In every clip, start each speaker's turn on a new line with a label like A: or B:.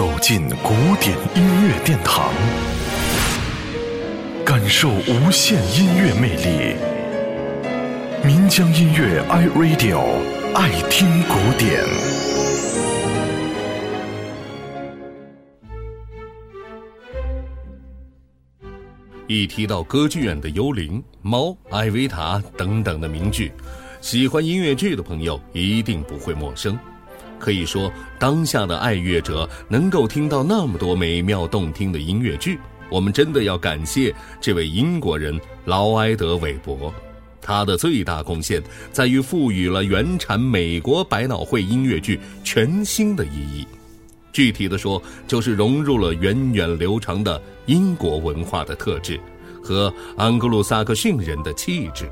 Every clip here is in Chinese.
A: 走进古典音乐殿堂，感受无限音乐魅力。民江音乐 iRadio 爱听古典。
B: 一提到歌剧院的幽灵、猫、艾维塔等等的名句，喜欢音乐剧的朋友一定不会陌生。可以说，当下的爱乐者能够听到那么多美妙动听的音乐剧，我们真的要感谢这位英国人劳埃德·韦伯。他的最大贡献在于赋予了原产美国百老汇音乐剧全新的意义。具体的说，就是融入了源远流长的英国文化的特质和安格鲁萨克逊人的气质。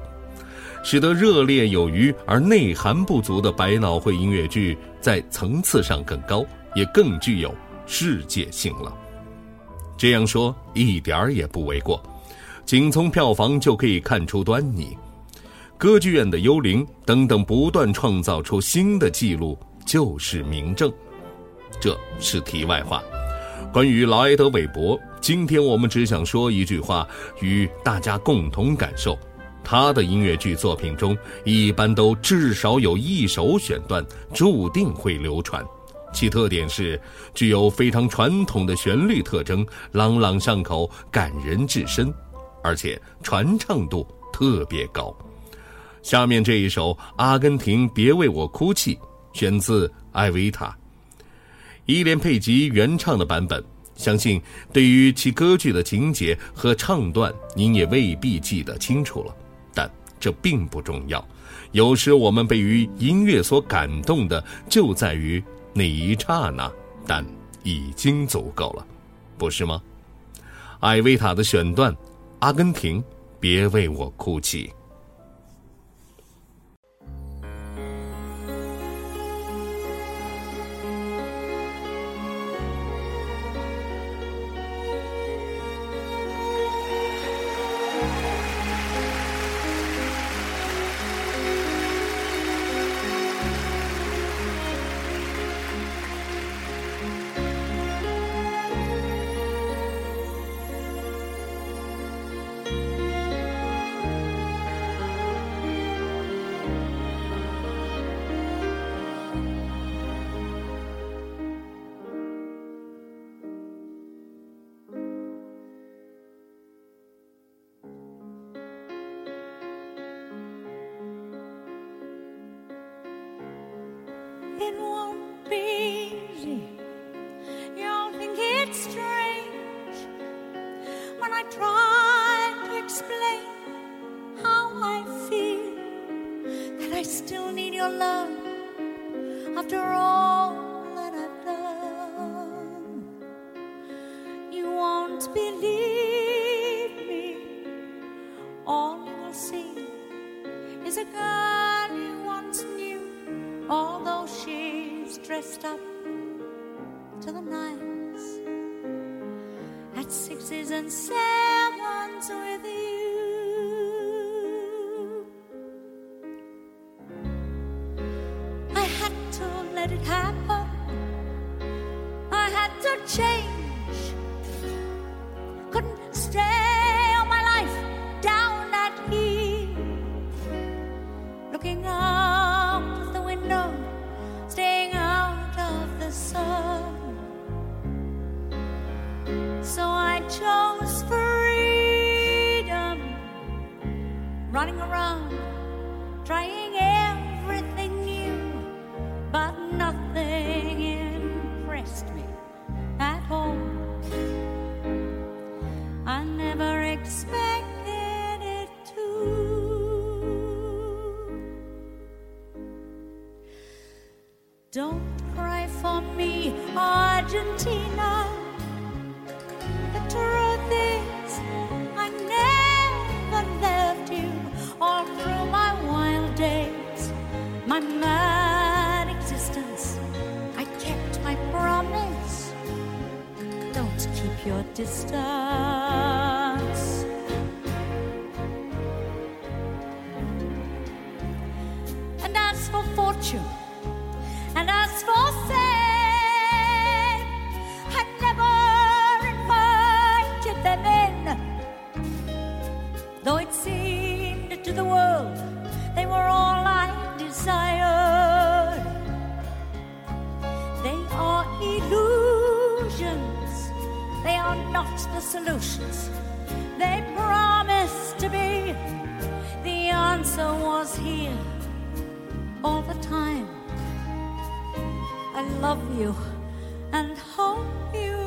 B: 使得热烈有余而内涵不足的百老汇音乐剧在层次上更高，也更具有世界性了。这样说一点儿也不为过，仅从票房就可以看出端倪。歌剧院的幽灵等等不断创造出新的记录，就是明证。这是题外话。关于劳埃德·韦伯，今天我们只想说一句话，与大家共同感受。他的音乐剧作品中，一般都至少有一首选段注定会流传，其特点是具有非常传统的旋律特征，朗朗上口，感人至深，而且传唱度特别高。下面这一首《阿根廷别为我哭泣》，选自《艾维塔》，伊莲佩吉原唱的版本，相信对于其歌剧的情节和唱段，您也未必记得清楚了。这并不重要，有时我们被于音乐所感动的，就在于那一刹那，但已经足够了，不是吗？艾薇塔的选段，《阿根廷，别为我哭泣》。
C: It won't be easy. You'll think it's strange when I try to explain how I feel that I still need your love after all dressed up to the nines at sixes and sevens with you. I had to let it happen. I had to change. Running around, trying everything new, but nothing impressed me at all. I never expected it to. Don't cry for me, Argentina. distance. And as for fortune, and as for fame, I never invited them in. Though it seemed to the world they were all they are not the solutions. They promised to be. The answer was here all the time. I love you and hope you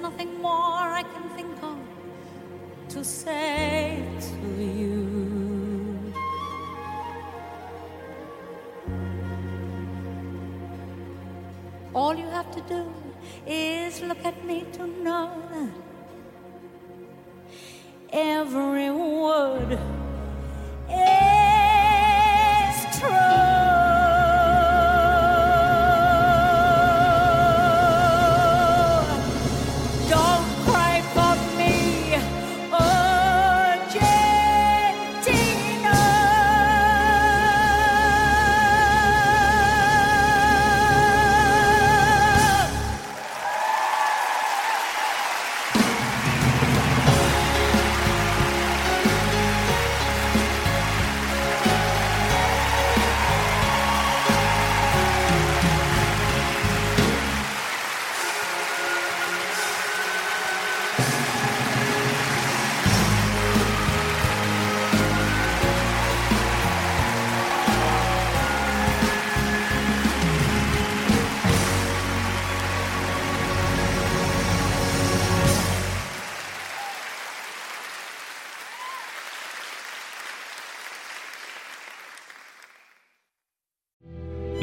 C: nothing more I can think of to say to you. All you have to do is look at me to know that every word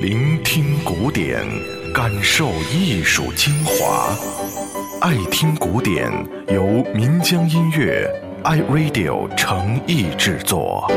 A: 聆听古典，感受艺术精华。爱听古典，由岷江音乐 iRadio 诚意制作。